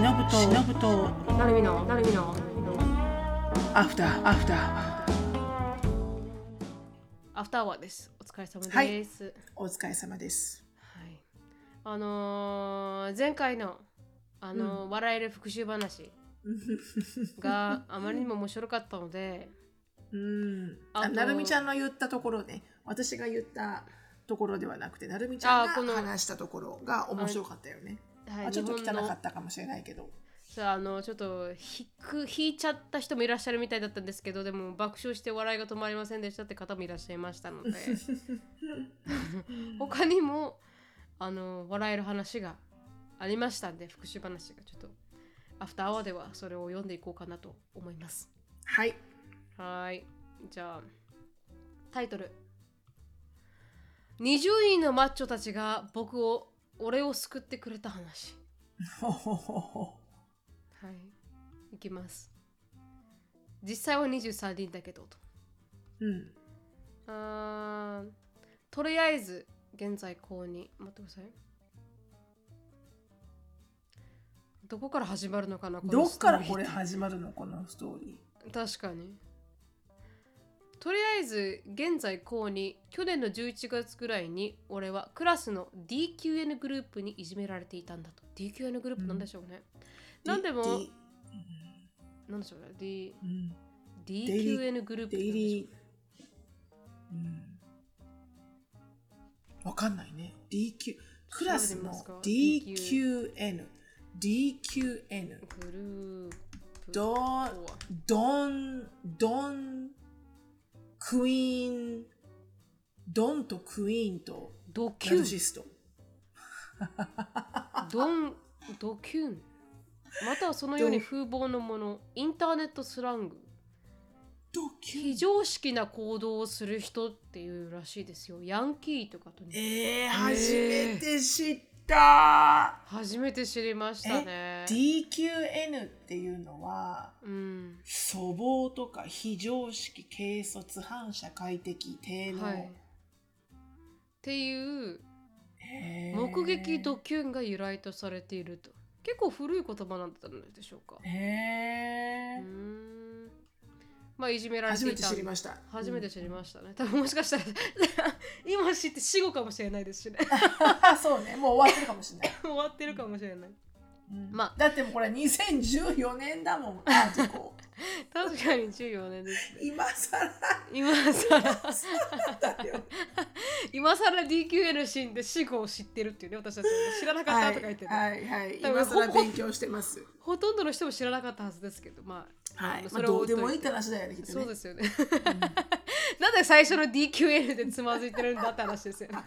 しのぶとしのぶとなるみのなるみのアフターアフターアフターワーです。お疲れ様はいです、はい。お疲れ様です。あのー前回のあのー笑える復讐話 があまりにも面白かったのでうん。あなるみちゃんの言ったところね。私が言ったところではなくてなるみちゃんが話したところが面白かったよね、はいまあ、ちょっと汚かったかもしれないけど。さああのちょっと引く引いちゃった人もいらっしゃるみたいだったんですけどでも爆笑して笑いが止まりませんでしたって方もいらっしゃいましたので。他にもあの笑える話がありましたんで復習話が。ちょっとアフターアワーではそれを読んでいこうかなと思います。はい。はーい。じゃあタイトル。20人のマッチョたちが僕を俺を救ってくれた話。はい。いきます。実際は23人だけどと。うん。とりあえず現在公認待ってください。どこから始まるのかなこのどっからこれ始まるのこのストーリ確かにとりあえず現在公認去年の11月ぐらいに俺はクラスの DQN グループにいじめられていたんだと。DQN グループなん。でしょうね、ーなんでも D- なんでしょうね。D うん。DQN グループなんでしょうリーうん。わかんないね。DQ クラスの DQN DQN グループドとは？ドンドンクイーンドンとクイーンとナドキュン。ルシスト。ドンドキュン。またはそのように風貌のもの。インターネットスラング。非常識な行動をする人っていうらしいですよ。ヤンキーとかとねえー、初めて知った、初めて知りましたね。DQN っていうのはうん。粗暴とか非常識軽率反社会的低能、はい。っていう目撃ドキュンが由来とされていると。結構古い言葉なんだったのでしょうか。へー。うーんまあいじめられて初めて知りました。初めて知りましたね、多分もしかしたら 今知って死後かもしれないですしね。た そうね。もう終わってるかもしれない、終わってるかもしれないうん。まあ。だってもうこれ2014年だもん。アーティコ確かに14年ですね。今更。今更。だよ。今更 DQN 死んで死後を知ってるっていうね私たち知らなかったとか言ってね、はいはい、はい、今更勉強してます。ほとんどの人も知らなかったはずですけどまあ。はい、まあ、それをどうでも置いといって話だよねね。そうですよね、なんで最初の DQN でつまずいてるんだって話ですよね。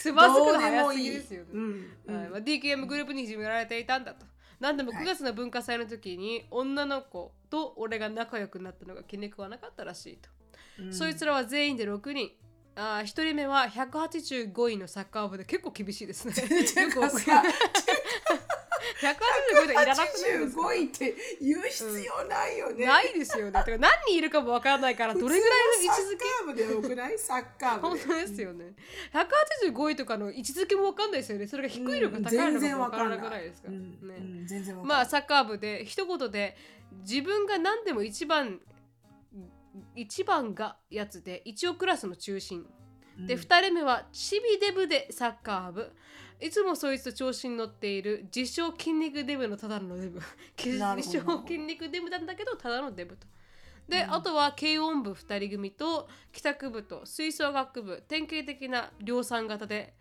つまずくの早すぎですよね。うんうんはいまあ、DQM グループにいじめられていたんだと。なんでもはい9月の文化祭の時に女の子と俺が仲良くなったのが気に食わなかったらしいと。うんそいつらは全員で6人。あ1人目は185位のサッカー部で結構厳しいですね。ていうかさ185位でいらなくないですか85位って言う必要ないよね、ないですよね。だから何人いるかもわからないからどれぐらいの位置づけ？サッカー部でよくない？サッカー部で。本当ですよね。185位とかの位置づけもわかんない。ですよね。それが低いのか高いのかもわからなくないですか。まあサッカー部で一言で自分が何でも一番一番がやつで一応クラスの中心。でうん。2人目はチビデブでサッカー部いつもそいつと調子に乗っている自称筋肉デブのただのデブ。自称筋肉デブなんだけどただのデブと。で、うん。あとは軽音部2人組と帰宅部と吹奏楽部典型的な量産型で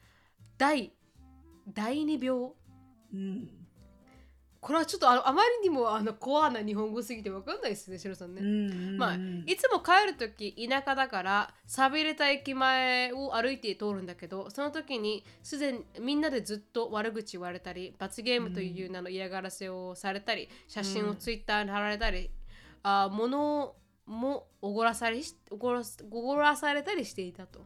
第第2病。うんこれはちょっとあのあまりにもあのコアな日本語すぎてわかんないですね、シロさんね。うんまあ、いつも帰るとき田舎だから寂れた駅前を歩いて通るんだけどその時にすでにみんなでずっと悪口言われたり罰ゲームという名の嫌がらせをされたり写真をツイッターに貼られたり、あ物もおごらされしおごらおごらされたりしていたと。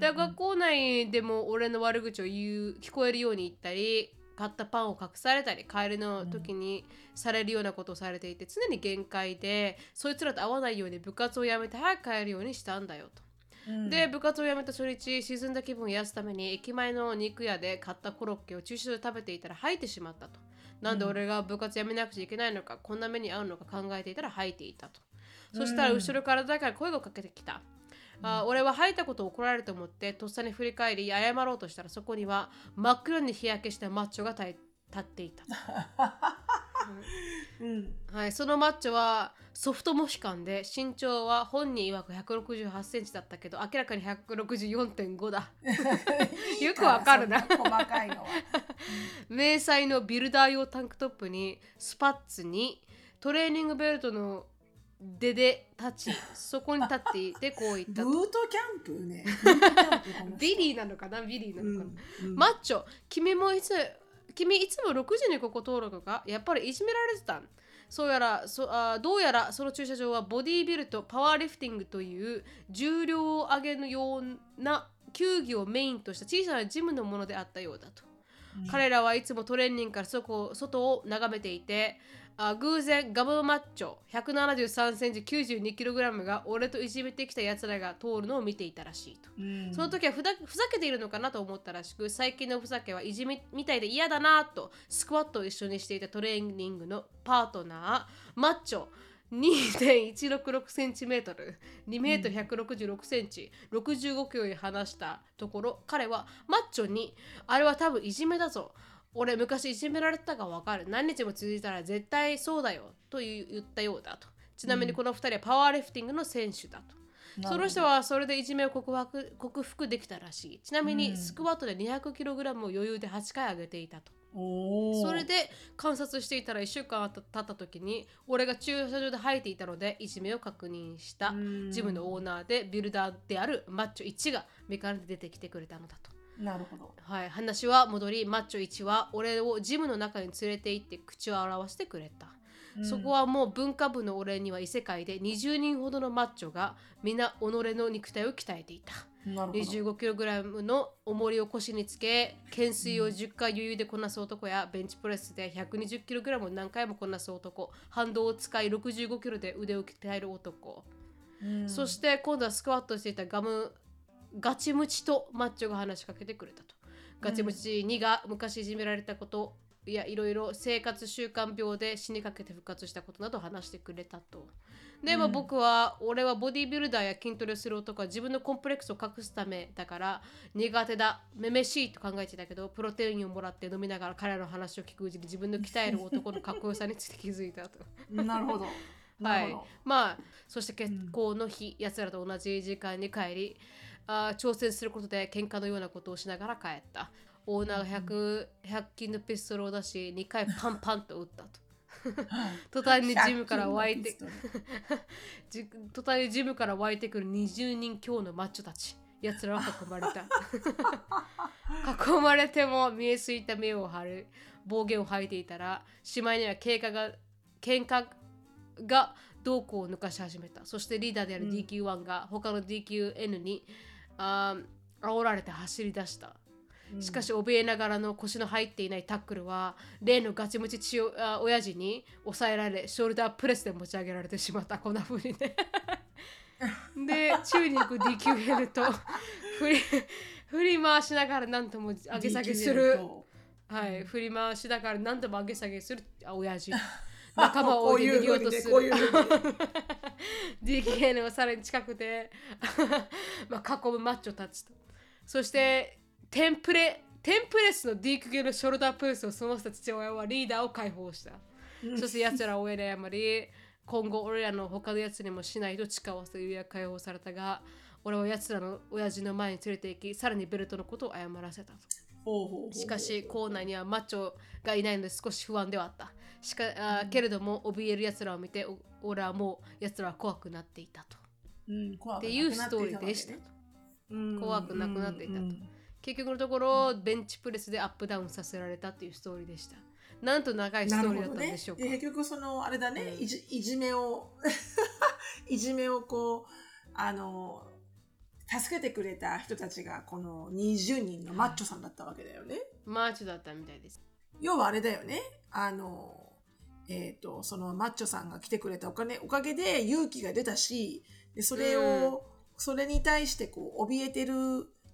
学校内でも俺の悪口を言う聞こえるように言ったり買ったパンを隠されたり帰りの時にされるようなことをされていて常に限界でそいつらと会わないように部活を辞めて早く帰るようにしたんだよと。うんで部活を辞めた初日沈んだ気分を癒すために駅前の肉屋で買ったコロッケを駐車場で食べていたら吐いてしまったとなんで俺が部活やめなくちゃいけないのか、こんな目に遭うのか考えていたら吐いていたと。そしたら後ろから誰か声をかけてきた。あ俺は吐いたことを怒られると思ってとっさに振り返り謝ろうとしたらそこには真っ黒に日焼けしたマッチョが立っていた、うん。はい、そのマッチョはソフトモヒカンで身長は本人曰く168センチだったけど明らかに164.5だ よくわかるな細かいのは。迷彩のビルダー用タンクトップにスパッツにトレーニングベルトの出で立ちそこに立っていてこう言ったと。ブートキャンプね。ビリーなのかなビリーなのかな、うんうんマッチョ。君もいつ君いつも6時にここ通るのかやっぱりいじめられてたん。そうやらそあどうやらその駐車場はボディービルとパワーリフティングという重量を上げるような競技をメインとした小さなジムのものであったようだと、彼らはいつもトレーニングから外外を眺めていてあ偶然ガブマッチョ173センチ92キログラムが俺といじめてきた奴らが通るのを見ていたらしいと。うんその時はふざふざけているのかなと思ったらしく最近のふざけはいじめみたいで嫌だなとスクワットを一緒にしていたトレーニングのパートナーマッチョ 2.166cm、2メートル166センチ、65キロに話したところ、彼はマッチョに、あれは多分いじめだぞ。俺昔いじめられてたかわかる。何日も続いたら絶対そうだよ。と言ったようだと。ちなみにこの2人はパワーリフティングの選手だと。その人はそれでいじめを克服克服できたらしい。ちなみにスクワットで 200kg を余裕で8回上げていたと。それで観察していたら1週間経った時に俺が駐車場で吐いていたのでいじめを確認したうんジムのオーナーでビルダーであるマッチョ1が目から出てきてくれたのだと。なるほど。はい、話は戻りマッチョ1は俺をジムの中に連れて行って口を表してくれた。そこはもう文化部の俺には異世界で20人ほどのマッチョが皆己の肉体を鍛えていた。なるほど。25kg の重りを腰につけ懸垂を10回余裕でこなす男やベンチプレスで 120kg を何回もこなす男反動を使い 65kg で腕を鍛える男、うんそして今度はスクワットしていたガムガチムチとマッチョが話しかけてくれたとガチムチ2が昔いじめられたこといやいろいろ生活習慣病で死にかけて復活したことなどを話してくれたと。でも僕は、俺はボディービルダーや筋トレをする男は自分のコンプレックスを隠すためだから苦手だ、めめしいと考えてたけど、プロテインをもらって飲みながら彼らの話を聞くうちに自分の鍛える男のかっこよさについて気づいたと。なるほど。はい。まあ、そして結婚の日、奴らと同じ時間に帰り、あー挑戦することで喧嘩のようなことをしながら帰った。オーナーが 100, 100均のピストルを出し、2回 パンパンと撃ったと。途端にジムから湧いて100均のピストルじ途端にジムから湧いてくる20人強のマッチョたち。奴らは囲まれた。囲まれても見えすいた目を張る暴言を吐いていたら、しまいには経過が喧嘩が動向を抜かし始めた。そしてリーダーである DQ1 が他の DQN に、あー煽られて走り出した。しかし怯えながらの腰の入っていないタックルは例のガチムチ血をあ親父に抑えられショルダープレスで持ち上げられてしまった。こんな風にね。で宙に行く DQL と振り振り回しながら何とも上げ下げする。と。はい振り回しながら何とも上げ下げする。あ親父仲間をこう置いてようとする。DKN はさらに近くて まあ囲むマッチョたちと。そしてテンプレテンプレスの DK のショルダープレスを済ませた父親はリーダーを解放した、そして奴らを親で謝り今後俺らの他の奴にもしないと誓わせるや解放されたが俺は奴らの親父の前に連れて行きさらにベルトのことを謝らせたとしかし校内にはマッチョがいないので少し不安ではあった。しかあけれども怯える奴らを見てお俺はもう奴らは怖くなっていたと。うん怖くっていうストーリーでしたと。うん怖くなくなっていたと。うん結局のところベンチプレスでアップダウンさせられたっていうストーリーでした。なんと長いストーリーだったんでしょうか、ね、で結局そのあれだね、うん。いじいじめを いじめをこうあの助けてくれた人たちがこの20人のマッチョさんだったわけだよね。マーチだったみたいです。要はあれだよね。あの、えっ、と、そのマッチョさんが来てくれたお金、おかげで勇気が出たし、でそれを、それに対してこう、怯えてる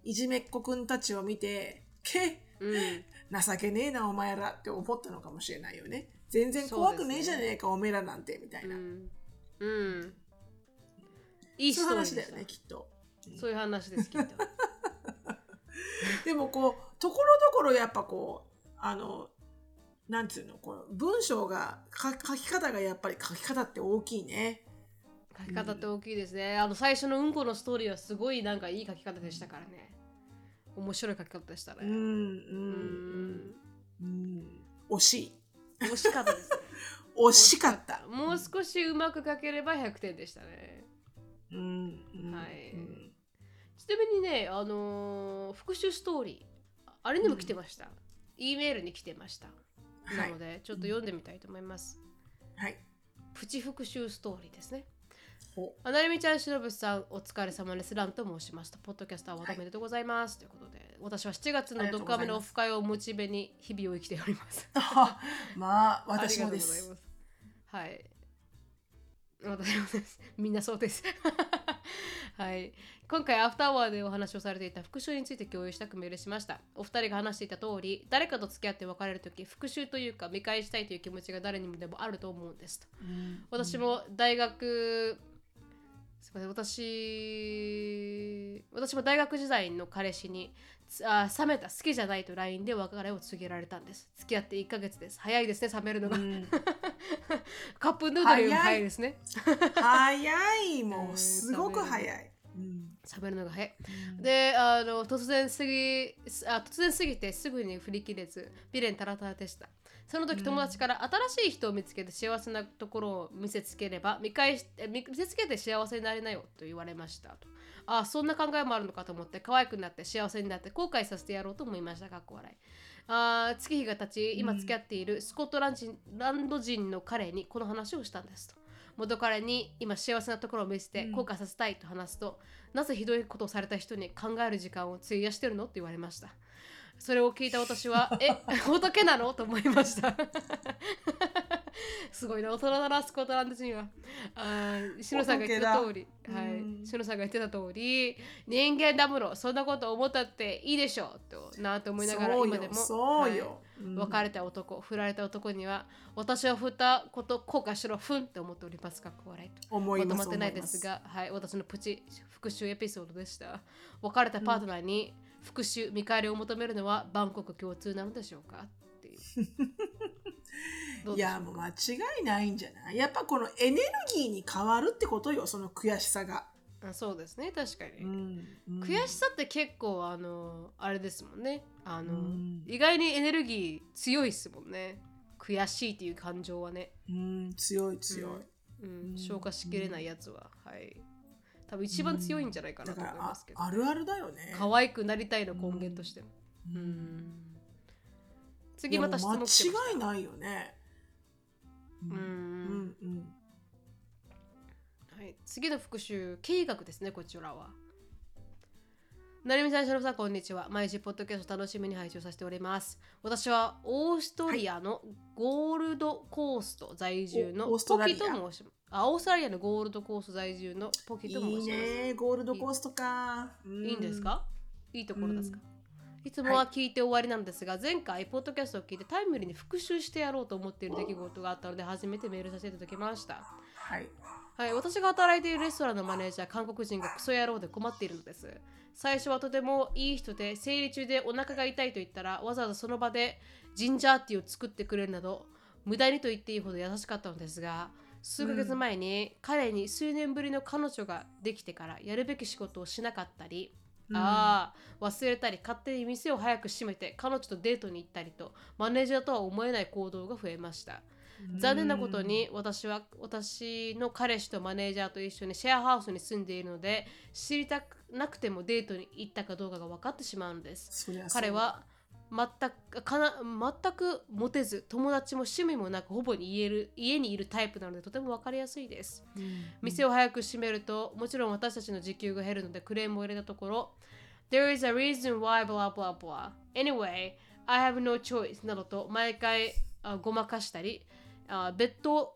いじめっ子くんたちを見て、け、うん。情けねえなお前らって思ったのかもしれないよね。全然怖くねえじゃねえか、おめえらなんてみたいうな、ん、うん、いい話だよねきっとそういう話ですきっと。でもこうところどころやっぱこうあのなんつうのこう文章がか書き方がやっぱり書き方って大きいね。書き方って大きいですね、あの最初のうんこのストーリーはすごいなんかいい書き方でしたからね。面白い書き方でしたね。うんうんううん。んうん。惜しい。惜しかったですね。惜しかった。もう少しうまく書ければ100点でしたね。うん。うん。はい。うんちなみにね、あのー復習ストーリー、あれにも来てました。E メールに来てました。はいなので、ちょっと読んでみたいと思います。はいプチ復習ストーリーですね。ほあなるみちゃん、しのぶさん、お疲れ様です。ランと申しました。ポッドキャスターはおめでとうございます。ということで、私は7月のドカメのオフ会をモチベに日々を生きております。あまああり私もでがとうございすます。はい。私もです。みんなそうです。はい。今回、アフターワーでお話をされていた復習について共有したくメールしました。お二人が話していた通り、誰かと付き合って別れるとき、復習というか見返したいという気持ちが誰にもでもあると思うんですと。うん私も大学、すみません、私、私も大学時代の彼氏に、つあ冷めた好きじゃないと LINE で別れを告げられたんです。付き合って1ヶ月です。早いですね、冷めるのが。うん カップヌードルよりも早いですね。早いもうんうすごく早い、うん冷めるのが早い。であの突然すぎあ突然すぎてすぐに振り切れず未練たらたらでした。その時友達から新しい人を見つけて幸せなところを見せつければ見返しえ見見せつけて幸せになりなよと言われましたと。あそんな考えもあるのかと思って可愛くなって幸せになって後悔させてやろうと思いました。かっこ笑い。あー月日が経ち今付き合っているスコットランド人ランド人の彼にこの話をしたんですと。元彼に今幸せなところを見せて後悔させたいと話すと、なぜひどいことをされた人に考える時間を費やしてるの？って言われました。それを聞いた私は、え、仏なの？と思いました。すごいな、大人だな、スコットランド人は。あーシノさんが言ってた通り、はい、うんシノさんが言ってた通り、人間だもの、そんなこと思ったっていいでしょとなと思いながら、今でも。よそうよ、別れた男、振られた男には、私を振ったこと後悔しろ、ふんって思っておりますか、笑いと。思いまってないですが、はい、私のプチ復習エピソードでした。別れたパートナーに復習、見返りを求めるのは万国共通なのでしょうか？っていう。いやもう間違いないんじゃない？やっぱこのエネルギーに変わるってことよその悔しさが、あそうですね、確かに。うんうん。悔しさって結構あのあれですもんね。あの、うん。意外にエネルギー強いですもんね。悔しいっていう感情はね、うん強い強い、うん。うん。消化しきれないやつは、はい。多分一番強いんじゃないかなと思いますけど、あるあるだよね。可愛くなりたいの根源としても、ううんん次また質問間違いないよね。ううんんうん。はい、次の復習経学ですねこちらは。なるみさん、しのぶさん、こんにちは。毎週、ポッドキャスト楽しみに配信させております。私は、オーストリアのゴールドコースト在住のポキと申します。あ、オーストラリアのゴールドコースト在住のポキと申します。いいねゴールドコーストか。いいんですか？いいところですか、うんいつもは聞いて終わりなんですが、前回、ポッドキャストを聞いてタイムリーに復習してやろうと思っている出来事があったので、初めてメールさせていただきました。はいはい、私が働いているレストランのマネージャー、韓国人がクソ野郎で困っているのです。最初はとてもいい人で、生理中でお腹が痛いと言ったら、わざわざその場でジンジャーティーを作ってくれるなど、無駄にと言っていいほど優しかったのですが、数ヶ月前に彼に数年ぶりの彼女ができてからやるべき仕事をしなかったり、ああ忘れたり勝手に店を早く閉めて彼女とデートに行ったりとマネージャーとは思えない行動が増えました。残念なことに私は私の彼氏とマネージャーと一緒にシェアハウスに住んでいるので知りたくなくてもデートに行ったかどうかが分かってしまうのです。彼は全くかな全くモテず友達も趣味もなくほぼに言える家にいるタイプなのでとても分かりやすいです。うん。店を早く閉めるともちろん私たちの時給が減るのでクレームを入れたところ There is a reason why blah blah blah. Anyway I have no choice などと毎回あごまかしたりあベッド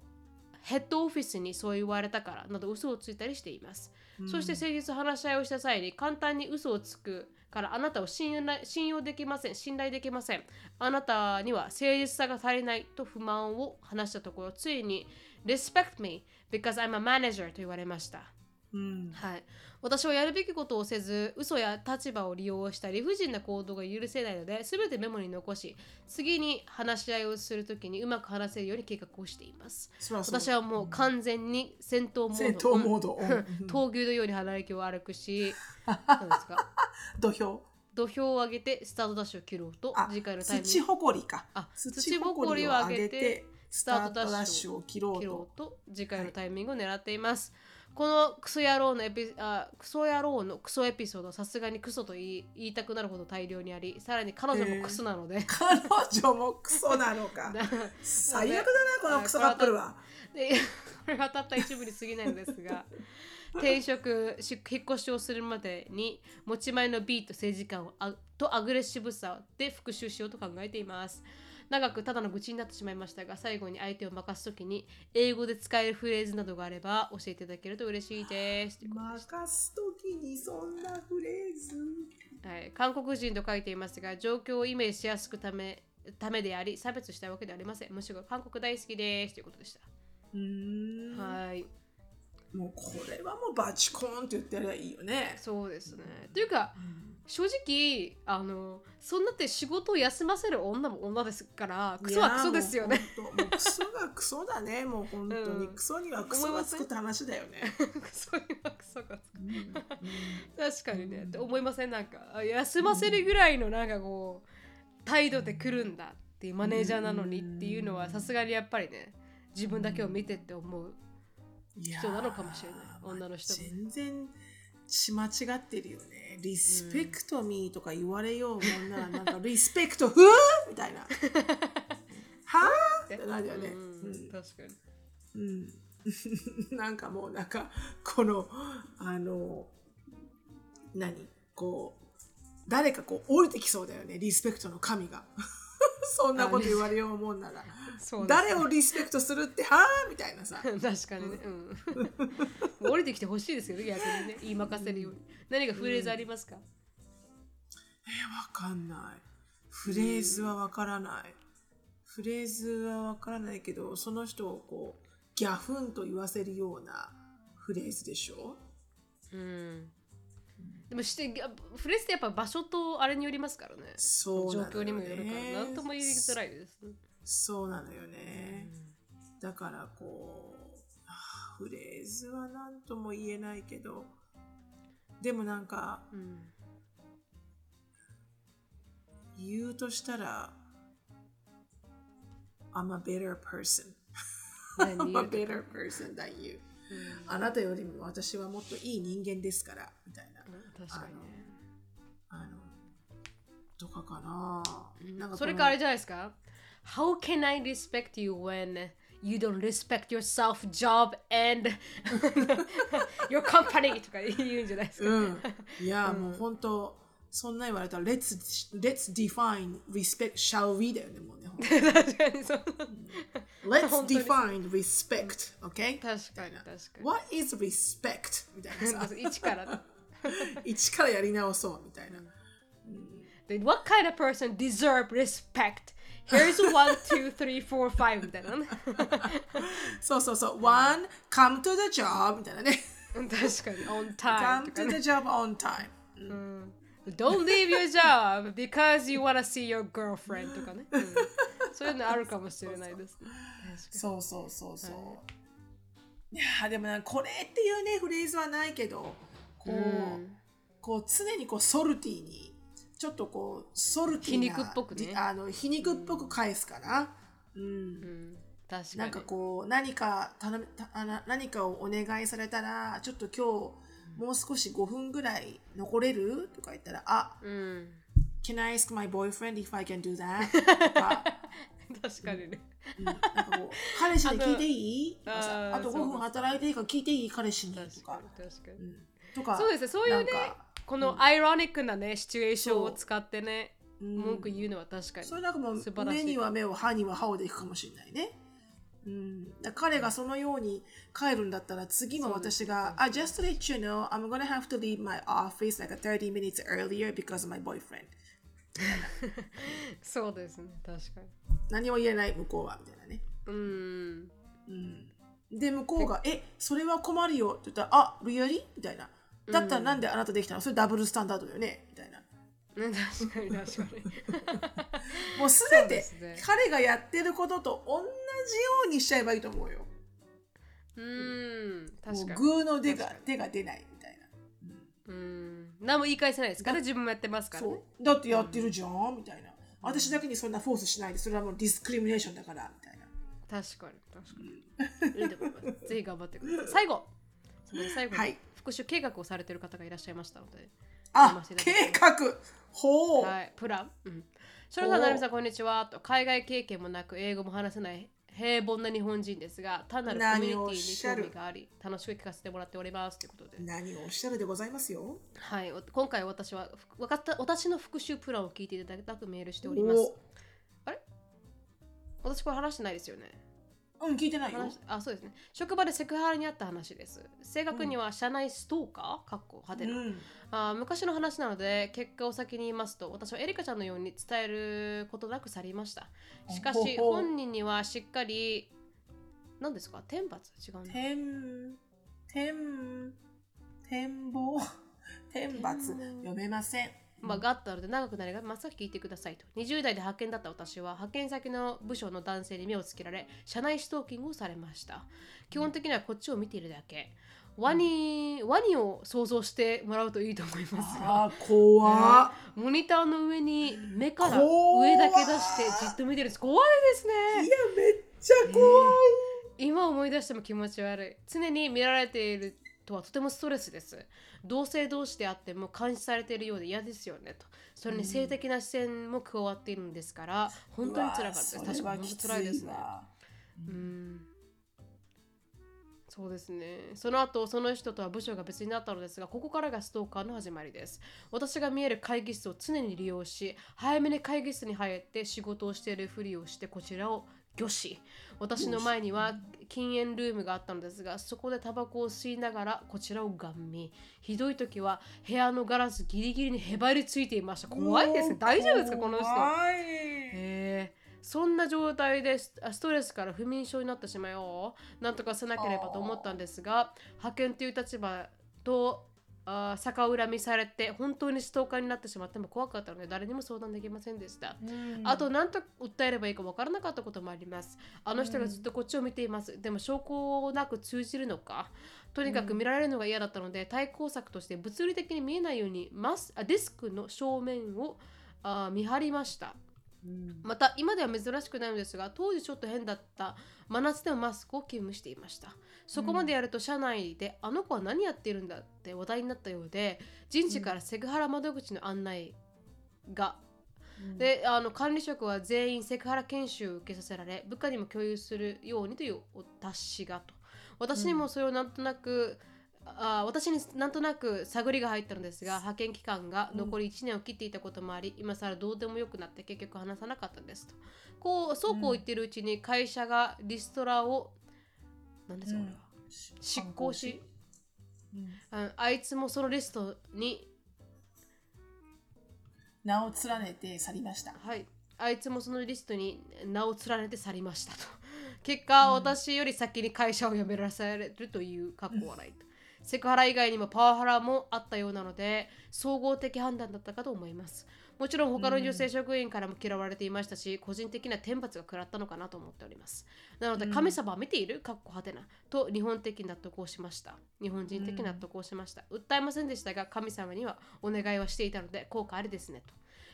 ヘッドオフィスにそう言われたからなど嘘をついたりしています。そして先日話し合いをした際に簡単に嘘をつくからあなたを信頼信用できません、信頼できません。あなたには誠実さが足りないと不満を話したところ、ついに Respect me because I'm a manager と言われました。うん。はい、私はやるべきことをせず嘘や立場を利用した理不尽な行動が許せないので全てメモに残し次に話し合いをするときにうまく話せるように計画をしています。私はもう完全に戦闘モード。戦闘モード、闘牛のように鼻息を歩くし何ですか？土俵。土俵を上げてスタートダッシュを切ろうとあ次回のタイミング土ほこりか。あ土ほこりを上げてスタートダッシュを切ろうとうと。次回のタイミングを狙っています、このクソ野郎のエピあクソ野郎のクソエピソードはさすがにクソと言い言いたくなるほど大量にありさらに彼女もクソなので、彼女もクソなのか。最悪だなこのクソカップルは。でこれはたった一部に過ぎないのですが 転職し引っ越しをするまでに持ち前のビート政治観をあとアグレッシブさで復習しようと考えています長くただの愚痴になってしまいましたが最後に相手を任すときに英語で使えるフレーズなどがあれば教えていただけると嬉しいです。任す時にそんなフレーズ。はい、韓国人と書いていますが状況をイメージしやすくためためであり差別したいわけではありません。むしろ韓国大好きです。ということでした。うーん。はい。もうこれはもうバチコーンって言ってやればいいよね。そうですね。というか、正直あのそんなって仕事を休ませる女も女ですからクソはクソですよね。もうクソが クソだね。もう本当に、うん。クソにはクソがつくって話だよね、クソにはクソがつく。うんうん確かにね、って思いません？なんかあ休ませるぐらいのなんかこう態度で来るんだっていうマネージャーなのにっていうのはさすがにやっぱりね自分だけを見てって思う。人なのかもしれない。女の人も。全然血間違ってるよねリスペクトミーとか言われようもんならなんかリスペクトふーみたいな。はあってなるよね、うん。うん。確かに。うん、なんかもうなんかこのあの何？こう誰かこう降りてきそうだよねリスペクトの神が。そんなこと言われようもんならそうです誰をリスペクトするってはあみたいなさ。確かにね、うん、降りてきてほしいですけど逆にね。言いまかせるように。何かフレーズありますか、えわかんない。フレーズはわからない。フレーズはわからないけどその人をこうギャフンと言わせるようなフレーズでしょ？うん。でもしてフレーズってやっぱ場所とあれによりますからね。状そうね。況にもよるから何とも言いづらいですねそうなのよね、だからこうフレーズは何とも言えないけどでもなんかうん言うとしたら I'm a better person. 何 I'm 言 a better person than you. あなたよりも私はもっといい人間ですからみたいな。うん確かにね。あのとかかな,、なんかそれかあれじゃないですか？How can I respect you when you don't respect yourself, job and your company とか言うんじゃないですか、うん、いや、もう本当そんな言われたら let's, let's define respect shall we だよねもうねほんと確かにそう let's 本当に define respect okay 確かに確かに what is respect みたいなさ一から一からやり直そうみたいな、 Then what kind of person deserve respect? Here's one, two, three, four, five みたいなねそうそうそう one come to the job みたいなね確かに on time come とか to ね the job on time Don't leave your job because you wanna see your girlfriend とかね、うんそういうのあるかもしれないですねそうそうそうそう、い、やーでもなこれっていうねフレーズはないけどこう、うんこう常にこうソルティにちょっとこうソルティな皮肉っぽくね。じあの皮肉っぽく返すかな、うん。うん確かに。なんかこう何か頼みたあな何かをお願いされたらちょっと今日もう少し5分ぐらい残れるとか言ったらあうん。Can I ask my boyfriend if I can do that? とか。確かにね。うん。なんかこう彼氏に聞いていい？ああと5分働いていいから聞いていい？彼氏に。と確かかに確かに。うん。とかそうですね。そういうねなんかこのアイロニックなねシチュエーションを使ってねうん。文句言うのは確かにそれなんかもう目には目を歯には歯をでいくかもしれないね。うん、彼がそのように帰るんだったら次も私が、あ、just to let you know, I'm gonna have to leave my office like 30 minutes earlier because of my boyfriend. そうですね確か何も言えない向こうは、みたいなね。にうん。うん、で、向こうが、え、それは困るよって言ったら、あ、really? みたいな。だったらなんであなたできたの？それダブルスタンダードだよね？みたいな。ね確かに確かに。もうすべて彼がやってることと同じようにしちゃえばいいと思うよ。うんも確かに。うグーの手が手が出ないみたいな。うん。何も言い返せないですから自分もやってますからね。そう。だってやってるじゃん？みたいな。私だけにそんなフォースしないでそれはもうディスクリミネーションだからみたいな。確かに確かに。いいと思います。ぜひ頑張ってください。最後すみません最後にはい復習計画をされている方がいらっしゃいましたのであ読ませてい計ただきます画？ほう、はい、プラン。うん。ショロさん、おなるみさん、こんにちは。と海外経験もなく、英語も話せない平凡な日本人ですが、単なるコミュニティに興味があり、楽しく聞かせてもらっております。ということで。何をおっしゃるでございますよ。はい、お今回私は、ふわかった私の復習プランを聞いていただきたくメールしております。お私、これ話してないですよね。うん、聞いてないよ。話あ、そうですね。職場でセクハラにあった話です。正確には、社内ストーカー？かっこはてな。うん、あー昔の話なので結果を先に言いますと私はエリカちゃんのように伝えることなく去りましたしかしほほ本人にはしっかり何ですか？天罰？違うね天、天、展望、天罰、読めません。まあ、があったので長くなりがまさ聞いてくださいと。20代で派遣だった私は派遣先の部署の男性に目をつけられ社内ストーキングをされました。基本的にはこっちを見ているだけ。ワニワニを想像してもらうといいと思いますが。あー、怖っ。モニターの上に目から上だけ出してじっと見てるんです。怖いですね。いや、めっちゃ怖い。今思い出しても気持ち悪い。常に見られているとはとてもストレスです。同性同士であっても監視されているようで嫌ですよね。と。それに性的な視線も加わっているんですから本当に辛かったです。確かに本当辛いですね。わ。うん。そうですね。その後その人とは部署が別になったのですがここからがストーカーの始まりです。私が見える会議室を常に利用し早めに会議室に入って仕事をしているふりをしてこちらを御し私の前には禁煙ルームがあったのですがそこでタバコを吸いながらこちらをガン見。ひどい時は部屋のガラスギリギリにへばりついていました。怖いですね。大丈夫ですかこの人怖い。へえそんな状態でスストレスから不眠症になってしまいよなんとかせなければと思ったんですが派遣という立場とあー逆恨みされて本当にストーカーになってしまっても怖かったので誰にも相談できませんでした、うん。あと何と訴えればいいか分からなかったこともあります。あの人がずっとこっちを見ています、でも証拠なく通じるのか。とにかく見られるのが嫌だったので、対抗策として物理的に見えないようにマスあディスクの正面をあー見張りました。うんまた今では珍しくないのですが当時ちょっと変だった真夏でもマスクを勤務していました。そこまでやると社内で、あの子は何やってるんだって話題になったようで人事からセクハラ窓口の案内が、であの管理職は全員セクハラ研修を受けさせられ部下にも共有するようにというお達しがと。私にもそれをなんとなく、あ私になんとなく探りが入ったのですが派遣期間が残り1年を切っていたこともあり、今更どうでもよくなって結局話さなかったですと。こうそうこう言ってるうちに会社がリストラを何ですかこれは、執行しうん。ああいつもそのリストに名を連ねて去りました。はい、あいつもそのリストに名を連ねて去りましたと。結果、私より先に会社を辞めらされるという過去はないと。セクハラ以外にもパワハラもあったようなので、総合的判断だったかと思います。もちろん他の女性職員からも嫌われていましたし、個人的な天罰が食らったのかなと思っております。なので、神様は見ている？かっこはてなと日本的納得をしました。日本人的納得をしました。訴えませんでしたが、神様にはお願いはしていたので、効果ありですねと。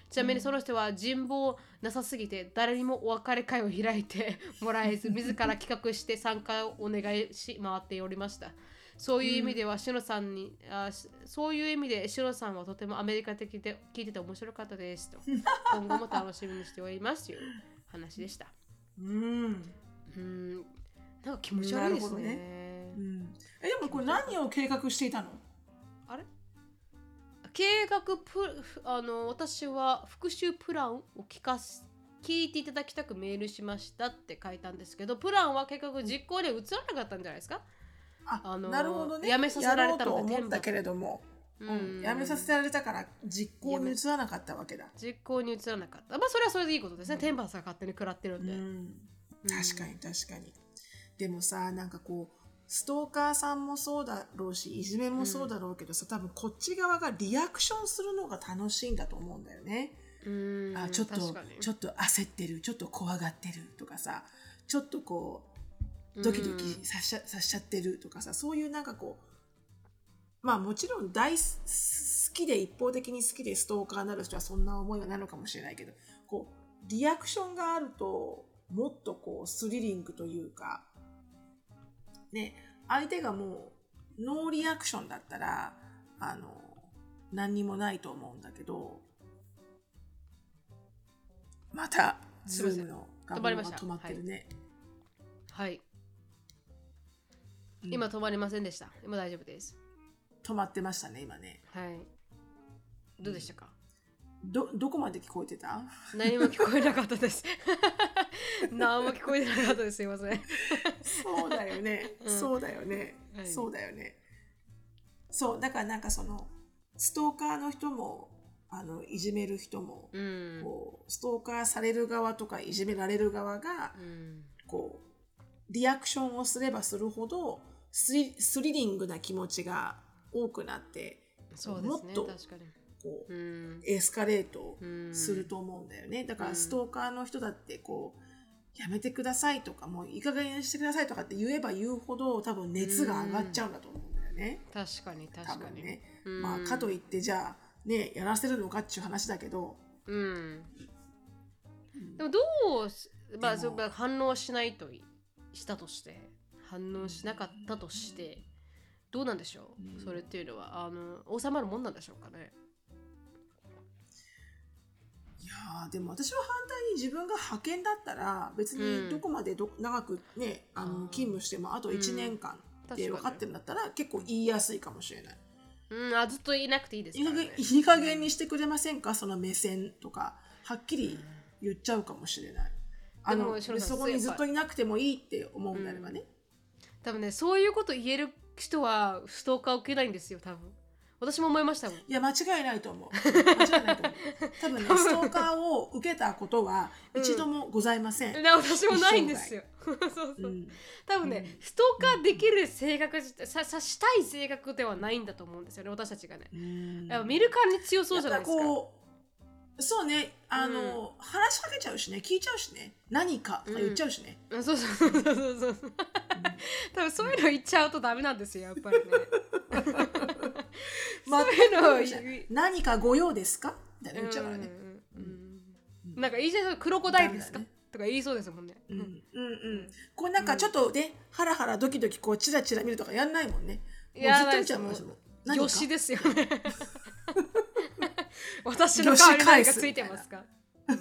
ちなみにその人は人望なさすぎて誰にもお別れ会を開いてもらえず 自ら企画して参加をお願いし回っておりましたそういう意味ではシノさんに、あしそういう意味でシノさんはとてもアメリカ的で聞いてて面白かったですと。今後も楽しみにしておりますという話でした。うん。うん。なんか気持ち悪いですなるほどね。うん。え、でもこれ何を計画していたの？あれ？計画プあの私は復習プランを聞かす聞いていただきたくメールしましたって書いたんですけどプランは結局実行に移らなかったんじゃないですか？ああのなるほどね。やめさせられたと思ったけれども、ううん。ん、やめさせられたから実行に移らなかったわけだ、実行に移らなかった。まあそれはそれでいいことですね。天罰が勝手に食らってるんで、うん、確かに確かに。でもさなんかこうストーカーさんもそうだろうしいじめもそうだろうけどさ、多分こっち側がリアクションするのが楽しいんだと思うんだよね、うんあちょっとちょっと焦ってるちょっと怖がってるとかさちょっとこうドキドキさしちゃ,、さしちゃってるとかさそういうなんかこうまあもちろん大す好きで一方的に好きでストーカーになる人はそんな思いはないのかもしれないけどこうリアクションがあるともっとこうスリリングというかね相手がもうノーリアクションだったらあの何にもないと思うんだけどまたズームの画面が止まってるね。はい、うん今止まりませんでした。今大丈夫です。止まってましたね今ね。はい。どうでしたか、どどこまで聞こえてた？何も聞こえなかったです。何も聞こえてなかったです。すいません。そうだよね。うん。そうだよね。はい。そうだよね。そうだからなんかそのストーカーの人もあのいじめる人も、うん。こうストーカーされる側とかいじめられる側がうん。こうリアクションをすればするほどスリスリリングな気持ちが多くなってそうですねもっとこううん。エスカレートうんすると思うんだよね。だかうん。らストーカーの人だってこうやめてくださいとかもういい加減にしてくださいとかって言えば言うほど多分熱が上がっちゃうんだと思うんだよね。確かに多確かに、分ね。うん。まあかといってじゃあねやらせるのかっていう話だけど。うん。でもどうすまあ反応しないといしたとして反応しなかったとしてどうなんでしょう、うん。それっていうのはあの収まるもんなんでしょうかね？いやーでも私は反対に自分が派遣だったら別うん。にどこまでど長くねあの勤務してもあと1年間って分かってるんだったら結構言いやすいかもしれない。うん。あずっといなくていいですいい加から、ね減、いい加減にしてくれませんか？その目線とか。はっきり言っちゃうかもしれない。あのそこにずっといなくてもいいって思うんであればね。多分ねそういうこと言える人はストーカー受けないんですよ多分。私も思いましたもん。いや間違いないと思う。間違いないと思う。多分ねストーカーを受けたことは一度もございません。で私もないんですよ。そうそう。うん。多分ね、ストーカーできる性格じささしたい性格ではないんだと思うんですよね私たちがね。うん。やっぱ見るからに強そうじゃないですかそうね。あの、話しかけちゃうしね。聞いちゃうしね。何かとか言っちゃうしね、うん。そうそうそうそうそう。多分そういうの言っちゃうとダメなんですよやっぱりね。まあそういうの 何かご用ですか？みたいな言っちゃうからね、うんうんうん。なんか言いそうクロコダイルですか、ね。とか言いそうですもんね、うん、うん。うんこうなんかちょっとね、ハラハラドキドキこうチラチラ見るとかやんないもんね。もうずっと見ちゃいますもん。何か？魚子ですよね 私の顔に何かついてますか？うん。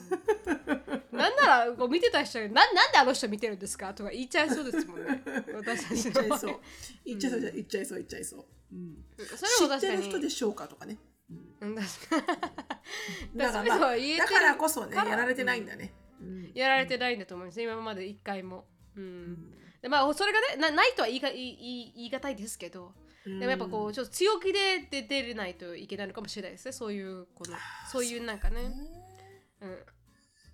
なんならこう見てた人がななんであの人見てるんですかとか言いちゃいそうですもんね。私たちの言っちゃいそう。言っちゃいそう言っちゃいそう言っちゃいそう、うん、それも確かに知ってる人でしょうかとかね、うん。うん。確かにだから、らこそねやられてないんだね、うん。やられてないんだと思います。今まで一回も、うん。でまあそれがねなないとは言いが言い言い言い難いですけどでもやっぱこうちょっと強気で出てれないといけないのかもしれないですね。そういうこのそういうなんかね、うん、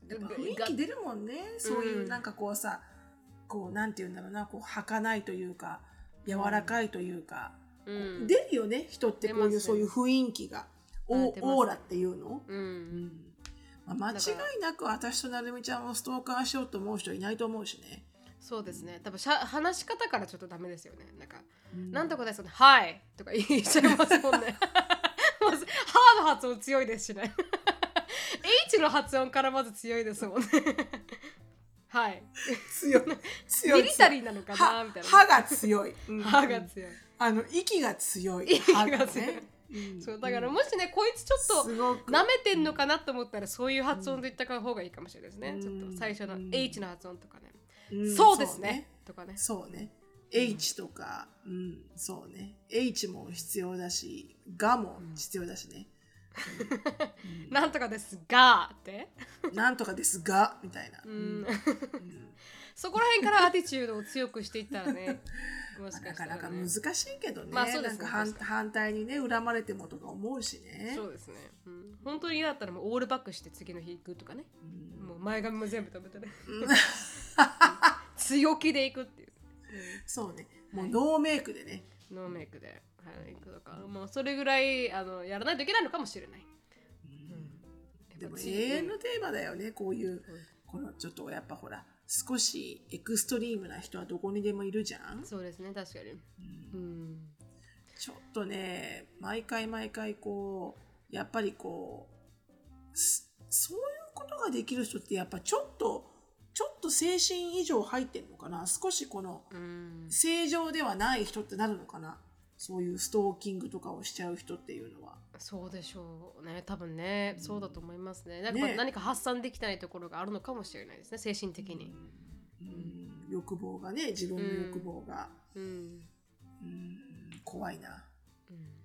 やっぱ雰囲気出るもんね。そういうなんかこうさ、こうなんて言うんだろうな。こう儚いというか柔らかいというか、うん。出るよね。人ってこういう出ますそういう雰囲気が、おうん出ますオーラっていうの、ううん。んまあ、間違いなく私となるみちゃんをストーカーしようと思う人いないと思うしね、そうですね。多分しゃ話し方からちょっとダメですよね。なんか、うん。なんとかですよね「はい」とか言いちゃいますもんね。まず「は」の発音強いですしね。H の発音からまず強いですもんね。はい強い強いミリタリーなのかな？はみたいな。歯が強い、うん。歯が強い、あの息が強い。息が歯強い。ね。うん。そうだからもしねこいつちょっとすごく。舐めてんのかなと思ったらそういう発音で言った方がいいかもしれないですね、うん。ちょっと最初のうん。H の発音とかね、うんそうですねとかねそうね。H とか、うん、そうね。H も必要だし、がも必要だしね。なんとかですがって。なんとかですがみたいな、うん そこら辺からアティチュードを強くしていったらね。もしかなした、からなか難しいけどね,、まあそうですねなんか反対にね恨まれてもとか思うしねそうですね、うん。本当に嫌だったらもうオールバックして次の日行くとかね。うんもう前髪も全部止めてね。強気で行くっていう。そうね。もうノーメイクでね、ノーメイクで、はい、行くとか、もうそれぐらいあのやらないといけないのかもしれない。でも永遠のテーマだよね。こういうこのちょっとやっぱほら少しエクストリームな人はどこにでもいるじゃん。そうですね、確かに。うん。ちょっとね毎回毎回こうやっぱりこうすそういうことができる人ってやっぱちょっとちょっと精神異常入ってるのかな？少しこのうん。正常ではない人ってなるのかな？そういうストーキングとかをしちゃう人っていうのは。そうでしょうね。多分ね、そうだと思いますね。なんかね何か発散できないところがあるのかもしれないですね、精神的に。うん欲望がね自分の欲望が、うん。うん怖いな。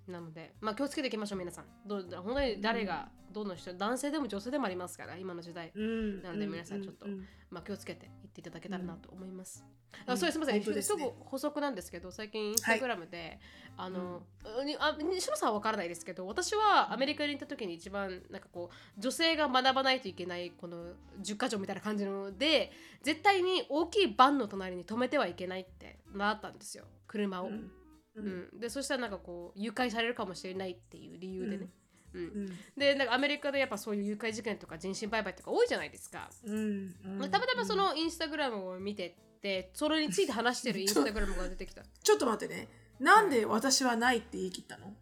うん、なので、まあ気をつけていきましょう、皆さん。どう本当に誰が、どの人、男性でも女性でもありますから、今の時代。うん。なので皆さんちょっとううまあ、気をつけていっていただけたらなと思います。うんあそうですすみません、すね。一つ補足なんですけど、最近インスタグラムで、あの、にあ西野さんは分からないですけど、私はアメリカに行った時に一番なんかこう女性が学ばないといけないこの10か条みたいな感じので、絶対に大きいバンの隣に止めてはいけないってなったんですよ、車を。うん。うんでそしたらなんかこう誘拐されるかもしれないっていう理由でね。うん。うん。でなんかアメリカでやっぱそういう誘拐事件とか人身売買とか多いじゃないですか。うん。うん。たまたまそのインスタグラムを見てて それについて話してるインスタグラムが出てきた。ちょっと待ってね。なんで私はないって言い切ったの？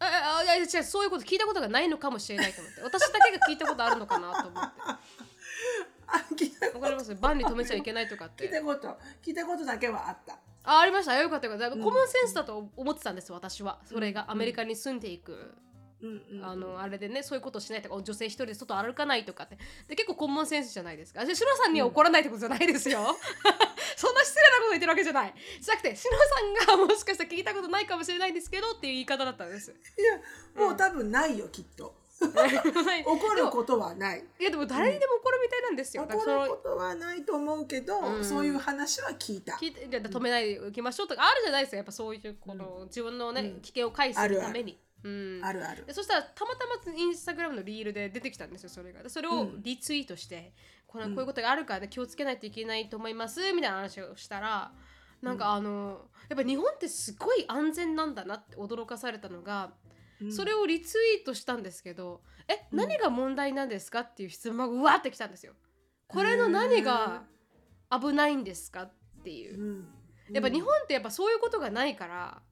あああいや違うそういうこと聞いたことがないのかもしれないと思って。私だけが聞いたことあるのかなと思って。あ聞いたわかります？バンに止めちゃいけないとかっ聞いてたこと。聞いたことだけはあった。あありました。よかったよかった。コモンセンスだと思ってたんです私は。それがアメリカに住んでいく。うんうんあのあれでねそういうことをしないとか女性一人で外歩かないとかって。で結構コモンセンスじゃないですか。でシノさんには怒らないってことじゃないですよ、そんな失礼なこと言ってるわけじゃない。じゃなくてシノさんがもしかしたら聞いたことないかもしれないんですけどっていう言い方だったんです。いやもう多分ないよきっと。怒ることはない。いやでも誰にでも怒るみたいなんですよ、だ怒ることはないと思うけど、うん。そういう話は聞いた。聞いて止めないでおきましょうとかあるじゃないですかやっぱそういうこの、自分のね、うん。危険を回避するために。うん。あるある。で。そしたらたまたまインスタグラムのリールで出てきたんですよそれが。でそれをうんリツイートして、これこういうことがあるから、ね、気をつけないといけないと思いますみたいな話をしたらなんかあの、やっぱ日本ってすごい安全なんだなって驚かされたのが、うん。それをリツイートしたんですけどえ何が問題なんですかっていう質問がうわってきたんですよ。これの何が危ないんですかっていう。う。ん。やっぱ日本ってやっぱそういうことがないから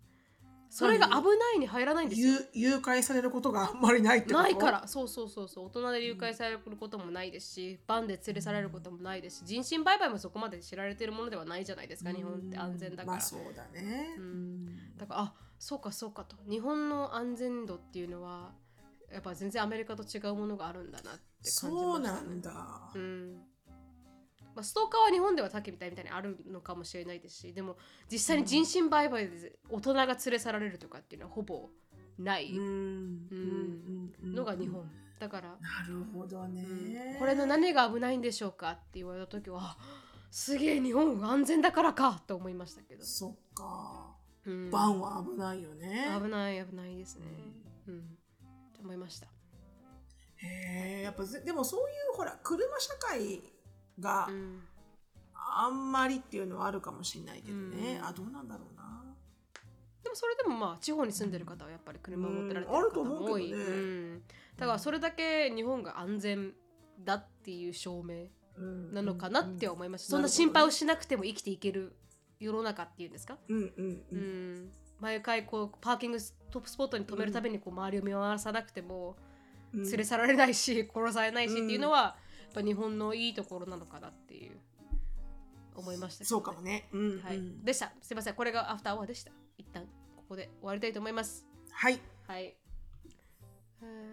それが危ないに入らないんですよ。誘誘拐されることがあんまりないってこと？ないから。そうそうそうそう。大人で誘拐されることもないですし、バンで連れ去られることもないですし人身売買もそこまで知られてるものではないじゃないですか日本って安全だから、まあそうだね。うん。だからあそうかそうかと。日本の安全度っていうのはやっぱ全然アメリカと違うものがあるんだなって感じました、ね、そうなんだ。うん。まあ、ストーカーは日本ではさっきみたいみたいにあるのかもしれないですしでも実際に人身売買で大人が連れ去られるとかっていうのはほぼない。うん。うん。うんのが日本。だから、なるほどね。うん。これの何が危ないんでしょうかって言われた時はあすげえ日本が安全だからかと思いましたけど、そっか。うん。バンは危ないよね。危ない危ないですね。うん。と思いました。へえやっぱぜでもそういうほら車社会がうん。あんまりっていうのはあるかもしれないけどね、うん。あどうなんだろうな。でもそれでもまあ地方に住んでる方はやっぱり車を持ってられてる方も多い、思うん。だからそれだけ日本が安全だっていう証明うん。なのかなって思いました、うん。そんな心配をしなくても生きていける世の中っていうんですか、うんうんううん。ん毎回こうパーキングストップスポットに止めるためにこう周りを見回さなくてもうん。連れ去られないし殺されないしっていうのはやっぱ日本のいいところなのかなっていう思いましたけどそうかもね、うんはい、うんでした。すいません。これがアフターアワーでした。一旦ここで終わりたいと思います。はい。はい